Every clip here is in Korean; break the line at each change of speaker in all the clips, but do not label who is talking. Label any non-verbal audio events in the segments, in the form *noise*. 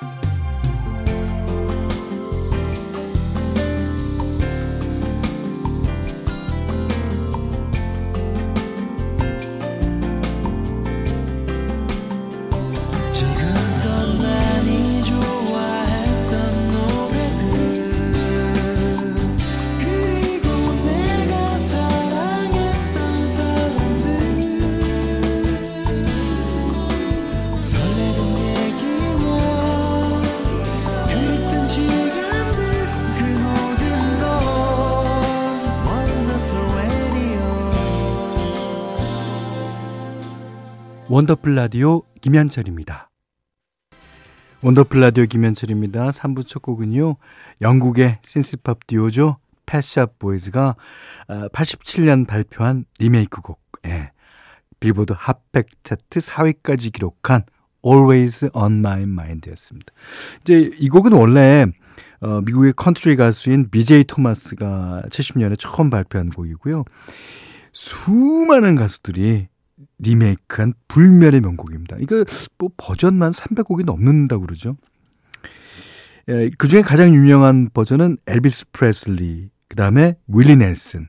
지
원더풀 라디오 김현철입니다. 원더풀 라디오 김현철입니다. 3부 첫 곡은요. 영국의 신스팝 듀오죠. Pet Shop Boys가 87년 발표한 리메이크 곡. 예. 빌보드 Hot백 차트 4위까지 기록한 Always on My Mind였습니다. 이제 이 곡은 원래 어, 미국의 컨트리 가수인 BJ 토마스가 70년에 처음 발표한 곡이고요. 수많은 가수들이 리메이크한 불멸의 명곡입니다. 이거 뭐 버전만 300곡이 넘는다고 그러죠. 예, 그 중에 가장 유명한 버전은 엘비스 프레슬리, 그 다음에 윌리 넬슨.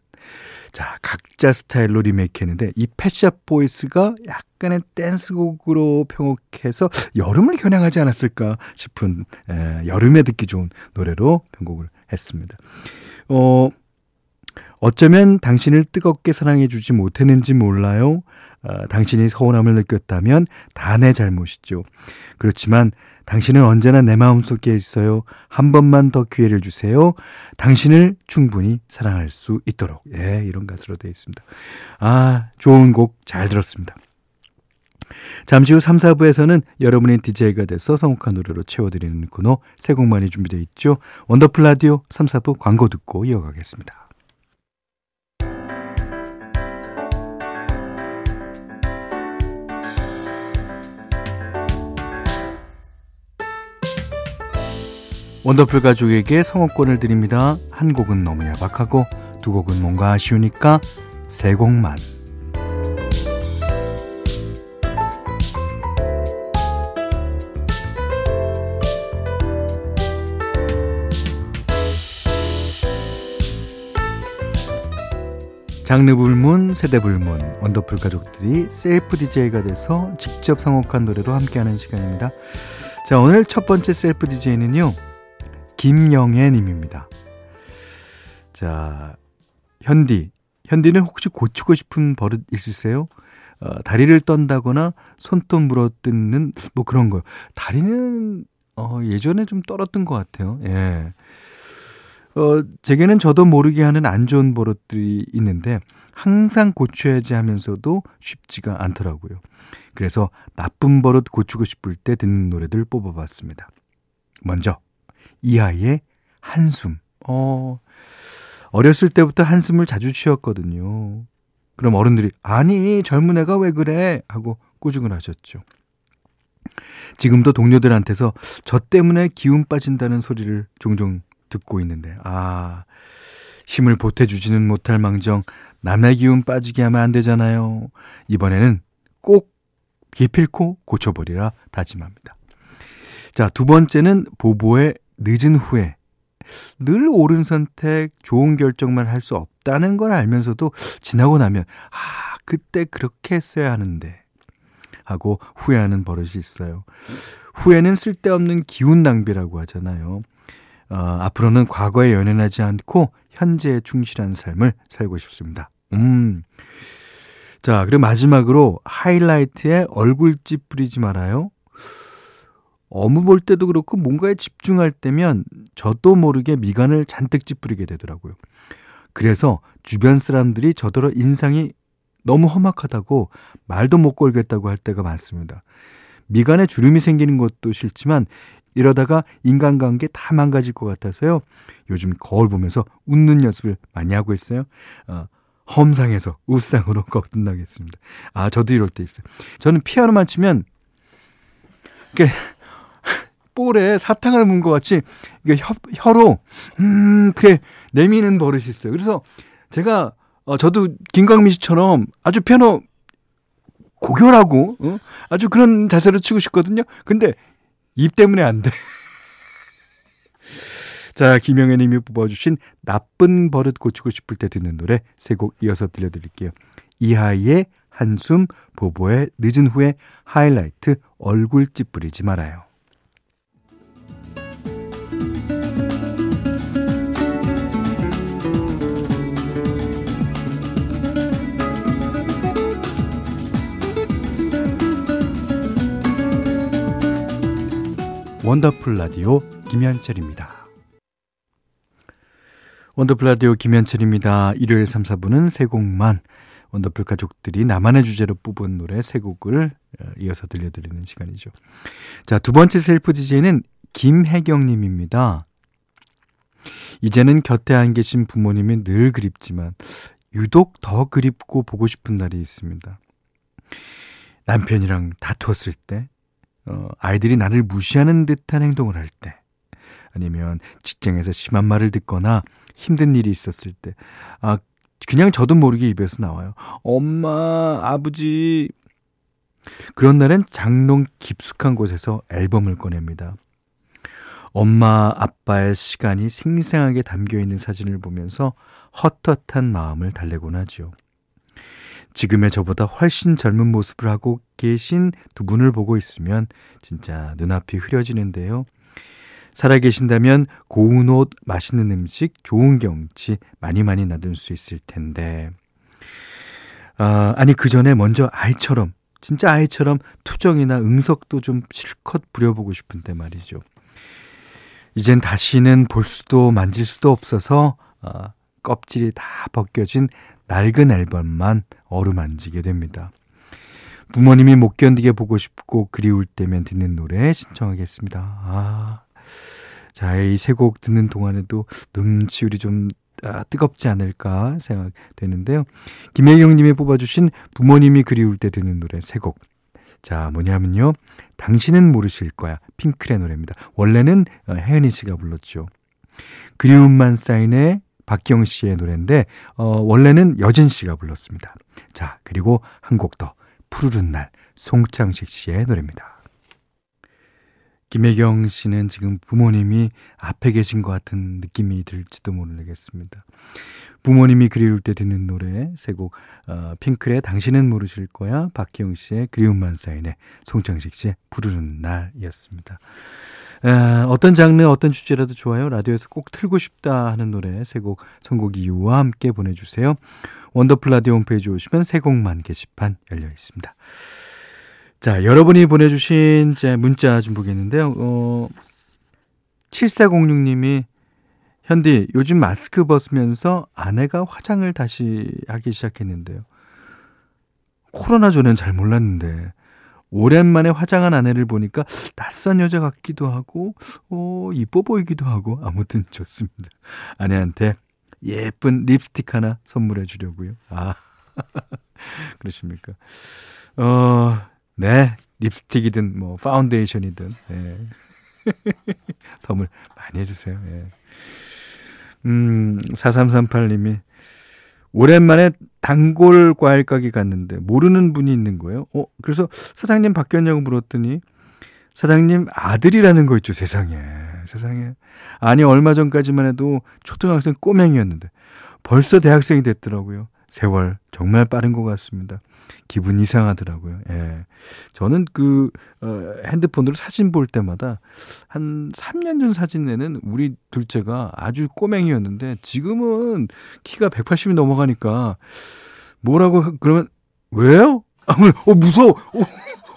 자, 각자 스타일로 리메이크 했는데, 이 Pet Shop Boys가 약간의 댄스곡으로 편곡해서 여름을 겨냥하지 않았을까 싶은, 예, 여름에 듣기 좋은 노래로 편곡을 했습니다. 어, 어쩌면 당신을 뜨겁게 사랑해주지 못했는지 몰라요. 어, 당신이 서운함을 느꼈다면 다 내 잘못이죠. 그렇지만 당신은 언제나 내 마음속에 있어요. 한 번만 더 기회를 주세요. 당신을 충분히 사랑할 수 있도록. 예, 이런 가수로 되어 있습니다. 아, 좋은 곡 잘 들었습니다. 잠시 후 3, 4부에서는 여러분의 DJ가 돼서 성곡한 노래로 채워드리는 코너 새 곡만이 준비되어 있죠. 원더풀 라디오 3, 4부 광고 듣고 이어가겠습니다. 원더풀 가족에게 성업권을 드립니다. 한 곡은 너무 야박하고 두 곡은 뭔가 아쉬우니까 세 곡만. 장르 불문, 세대 불문, 원더풀 가족들이 셀프 DJ가 돼서 직접 선곡한 노래로 함께하는 시간입니다. 자, 오늘 첫 번째 셀프 DJ는요. 김영애 님입니다. 자, 현디. 현디는 혹시 고치고 싶은 버릇 있으세요? 어, 다리를 떤다거나 손톱 물어 뜯는 뭐 그런 거. 다리는 어, 예전에 좀 떨었던 것 같아요. 예. 어, 제게는 저도 모르게 하는 안 좋은 버릇들이 있는데 항상 고쳐야지 하면서도 쉽지가 않더라고요. 그래서 나쁜 버릇 고치고 싶을 때 듣는 노래들 뽑아봤습니다. 먼저 이하이의 한숨. 어, 어렸을 때부터 한숨을 자주 쉬었거든요. 그럼 어른들이 아니 젊은 애가 왜 그래 하고 꾸중을 하셨죠. 지금도 동료들한테서 저 때문에 기운 빠진다는 소리를 종종 듣고 있는데 아 힘을 보태주지는 못할 망정 남의 기운 빠지게 하면 안 되잖아요. 이번에는 꼭 기필코 고쳐버리라 다짐합니다. 자, 두 번째는 보보의 늦은 후에 늘 옳은 선택, 좋은 결정만 할 수 없다는 걸 알면서도 지나고 나면 아, 그때 그렇게 했어야 하는데 하고 후회하는 버릇이 있어요. 후회는 쓸데없는 기운 낭비라고 하잖아요. 어, 앞으로는 과거에 연연하지 않고 현재에 충실한 삶을 살고 싶습니다. 음. 자, 그리고 마지막으로 하이라이트에 얼굴집 뿌리지 말아요. 어무 볼 때도 그렇고 뭔가에 집중할 때면 저도 모르게 미간을 잔뜩 찌푸리게 되더라고요. 그래서 주변 사람들이 저더러 인상이 너무 험악하다고 말도 못 걸겠다고 할 때가 많습니다. 미간에 주름이 생기는 것도 싫지만 이러다가 인간관계 다 망가질 것 같아서요. 요즘 거울 보면서 웃는 연습을 많이 하고 있어요. 어, 험상에서 우상으로 *laughs* 거듭나겠습니다. 아, 저도 이럴 때 있어요. 저는 피아노만 치면, 이게 볼에 사탕을 문 것 같이, 이게 혀, 혀로, 음, 그게 내미는 버릇이 있어요. 그래서 제가, 어, 저도 김광민 씨처럼 아주 피아노 고결하고, 어? 아주 그런 자세로 치고 싶거든요. 근데 입 때문에 안 돼. *laughs* 자, 김영애 님이 뽑아주신 나쁜 버릇 고치고 싶을 때 듣는 노래 세 곡 이어서 들려드릴게요. 이하이의 한숨, 보보의 늦은 후에 하이라이트, 얼굴 찌푸리지 말아요. 원더풀 라디오 김현철입니다. 원더풀 라디오 김현철입니다. 일요일 3, 4부는 세 곡만 원더풀 가족들이 나만의 주제로 뽑은 노래 세 곡을 어, 이어서 들려드리는 시간이죠. 자, 두 번째 셀프 DJ는 김혜경 님입니다. 이제는 곁에 안 계신 부모님이 늘 그립지만 유독 더 그립고 보고 싶은 날이 있습니다. 남편이랑 다투었을 때, 어, 아이들이 나를 무시하는 듯한 행동을 할 때, 아니면 직장에서 심한 말을 듣거나 힘든 일이 있었을 때, 아, 그냥 저도 모르게 입에서 나와요. 엄마, 아버지. 그런 날엔 장롱 깊숙한 곳에서 앨범을 꺼냅니다. 엄마, 아빠의 시간이 생생하게 담겨 있는 사진을 보면서 헛헛한 마음을 달래곤 하죠. 지 금의 저보다 훨씬 젊은 모습을 하고 계신 두 분을 보고 있으면 진짜 눈앞이 흐려지는데요. 살아계신다면 고운 옷, 맛있는 음식, 좋은 경치 많이 많이 나눌 수 있을 텐데. 아, 아니, 그 전에 먼저 아이처럼, 진짜 아이처럼 투정이나 응석도 좀 실컷 부려보고 싶은데 말이죠. 이젠 다시는 볼 수도 만질 수도 없어서, 아, 껍질이 다 벗겨진 낡은 앨범만 어루만지게 됩니다. 부모님이 못 견디게 보고 싶고 그리울 때면 듣는 노래 신청하겠습니다. 아. 자, 이 세 곡 듣는 동안에도 눈치울이 좀 아, 뜨겁지 않을까 생각되는데요. 김혜경 님이 뽑아주신 부모님이 그리울 때 듣는 노래 세 곡. 자, 뭐냐면요. 당신은 모르실 거야. 핑클의 노래입니다. 원래는 어, 혜연이 씨가 불렀죠. 그리움만 쌓인의 박경 씨의 노래인데 어, 원래는 여진 씨가 불렀습니다. 자, 그리고 한 곡 더. 푸르른 날 송창식 씨의 노래입니다. 김혜경 씨는 지금 부모님이 앞에 계신 것 같은 느낌이 들지도 모르겠습니다. 부모님이 그리울 때 듣는 노래 세곡 어, 핑클의 당신은 모르실 거야 박기영 씨의 그리움만 쌓이네 송창식 씨의 부르는 날이었습니다. 에, 어떤 장르 어떤 주제라도 좋아요. 라디오에서 꼭 틀고 싶다 하는 노래 세 곡 선곡 이유와 함께 보내주세요. 원더풀 라디오 홈페이지 오시면 세 곡만 게시판 열려 있습니다. 자, 여러분이 보내주신 제 문자 좀 보겠는데요. 어, 7406님이 현디 요즘 마스크 벗으면서 아내가 화장을 다시 하기 시작했는데요. 코로나 전엔 잘 몰랐는데 오랜만에 화장한 아내를 보니까 낯선 여자 같기도 하고 어, 이뻐 보이기도 하고 아무튼 좋습니다. 아내한테 예쁜 립스틱 하나 선물해 주려고요. 아. *laughs* 그러십니까? 어, 네. 립스틱이든 뭐 파운데이션이든 네. *laughs* 선물 많이 해 주세요. 네. 음, 4338님이 오랜만에 단골 과일 가게 갔는데 모르는 분이 있는 거예요. 어, 그래서 사장님 바뀌었냐고 물었더니 사장님 아들이라는 거 있죠, 세상에. 세상에. 아니, 얼마 전까지만 해도 초등학생 꼬맹이였는데 벌써 대학생이 됐더라고요. 세월 정말 빠른 것 같습니다. 기분 이상하더라고요. 예. 저는 그, 어, 핸드폰으로 사진 볼 때마다 한 3년 전 사진에는 우리 둘째가 아주 꼬맹이였는데 지금은 키가 180이 넘어가니까 뭐라고, 그러면, 왜요? 어, 무서워! 어,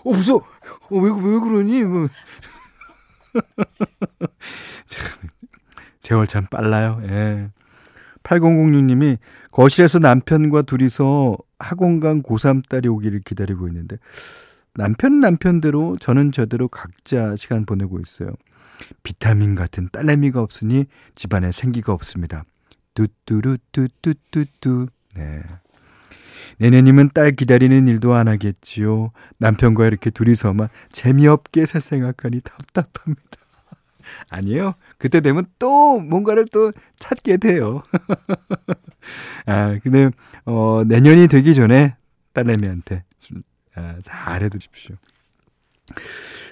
어 무서워! 어, 왜, 왜 그러니? 뭐. *laughs* 세월 참 빨라요. 예. 8006님이 거실에서 남편과 둘이서 학원 간 고3 딸이 오기를 기다리고 있는데 남편 남편대로 저는 저대로 각자 시간 보내고 있어요. 비타민 같은 딸내미가 없으니 집안에 생기가 없습니다. 뚜뚜루뚜뚜뚜뚜. 네. 내년이면 딸 기다리는 일도 안 하겠지요. 남편과 이렇게 둘이서만 재미없게 살 생각하니 답답합니다. *laughs* 아니에요. 그때 되면 또 뭔가를 또 찾게 돼요. *laughs* 아, 근데, 어, 내년이 되기 전에 딸내미한테 좀, 아, 잘해 두십시오.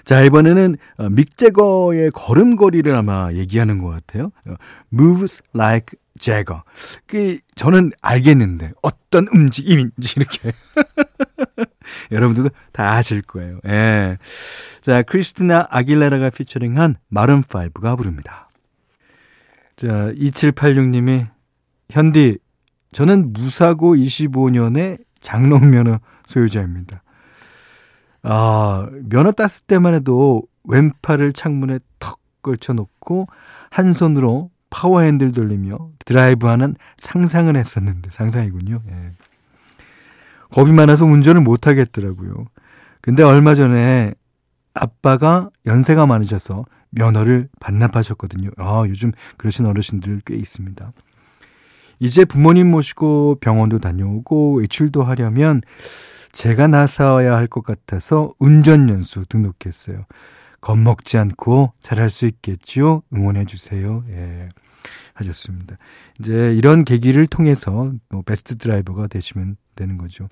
자, 이번에는 어, 믹 제거의 걸음걸이를 아마 얘기하는 것 같아요. 어, moves like Jagger. 그, 저는 알겠는데, 어떤 움직임인지, 이렇게. *laughs* 여러분들도 다 아실 거예요. 예. 자, 크리스티나 아길레라가 피처링한 마룬5가 부릅니다. 자, 2786님이, 현디, 저는 무사고 25년의 장롱면허 소유자입니다. 아, 면허 땄을 때만 해도 왼팔을 창문에 턱 걸쳐놓고 한 손으로 파워 핸들 돌리며 드라이브하는 상상을 했었는데 상상이군요. 예. 겁이 많아서 운전을 못 하겠더라고요. 근데 얼마 전에 아빠가 연세가 많으셔서 면허를 반납하셨거든요. 아, 요즘 그러신 어르신들 꽤 있습니다. 이제 부모님 모시고 병원도 다녀오고 외출도 하려면 제가 나서야 할 것 같아서 운전연수 등록했어요. 겁먹지 않고 잘할 수 있겠지요? 응원해 주세요. 예. 하셨습니다. 이제 이런 계기를 통해서 뭐 베스트 드라이버가 되시면 되는 거죠.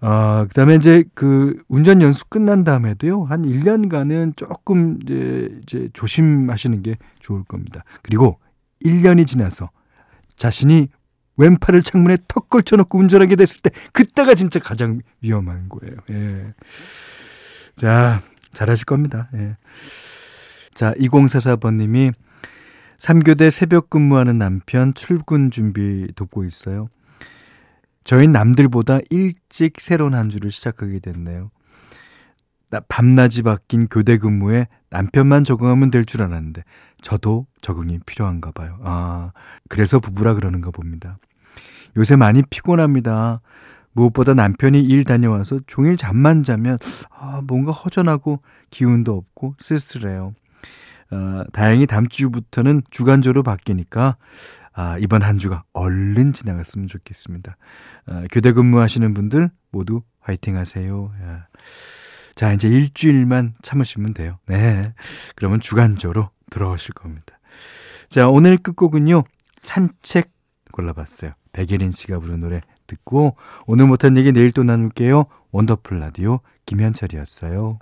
아, 그 다음에 이제 그 운전 연수 끝난 다음에도요, 한 1년간은 조금 이제, 이제 조심하시는 게 좋을 겁니다. 그리고 1년이 지나서 자신이 왼팔을 창문에 턱 걸쳐놓고 운전하게 됐을 때, 그때가 진짜 가장 위험한 거예요. 예. 자, 잘하실 겁니다. 예. 자, 2044번님이 3교대 새벽 근무하는 남편 출근 준비 돕고 있어요. 저희 남들보다 일찍 새로운 한 주를 시작하게 됐네요. 밤낮이 바뀐 교대 근무에 남편만 적응하면 될 줄 알았는데 저도 적응이 필요한가 봐요. 아, 그래서 부부라 그러는가 봅니다. 요새 많이 피곤합니다. 무엇보다 남편이 일 다녀와서 종일 잠만 자면 아, 뭔가 허전하고 기운도 없고 쓸쓸해요. 어, 다행히 다음 주부터는 주간조로 바뀌니까 아, 이번 한 주가 얼른 지나갔으면 좋겠습니다. 어, 교대 근무하시는 분들 모두 화이팅 하세요. 야. 자, 이제 일주일만 참으시면 돼요. 네. 그러면 주간조로 들어오실 겁니다. 자, 오늘 끝곡은요. 산책 골라봤어요. 백예린 씨가 부른 노래 듣고 오늘 못한 얘기 내일 또 나눌게요. 원더풀 라디오 김현철이었어요.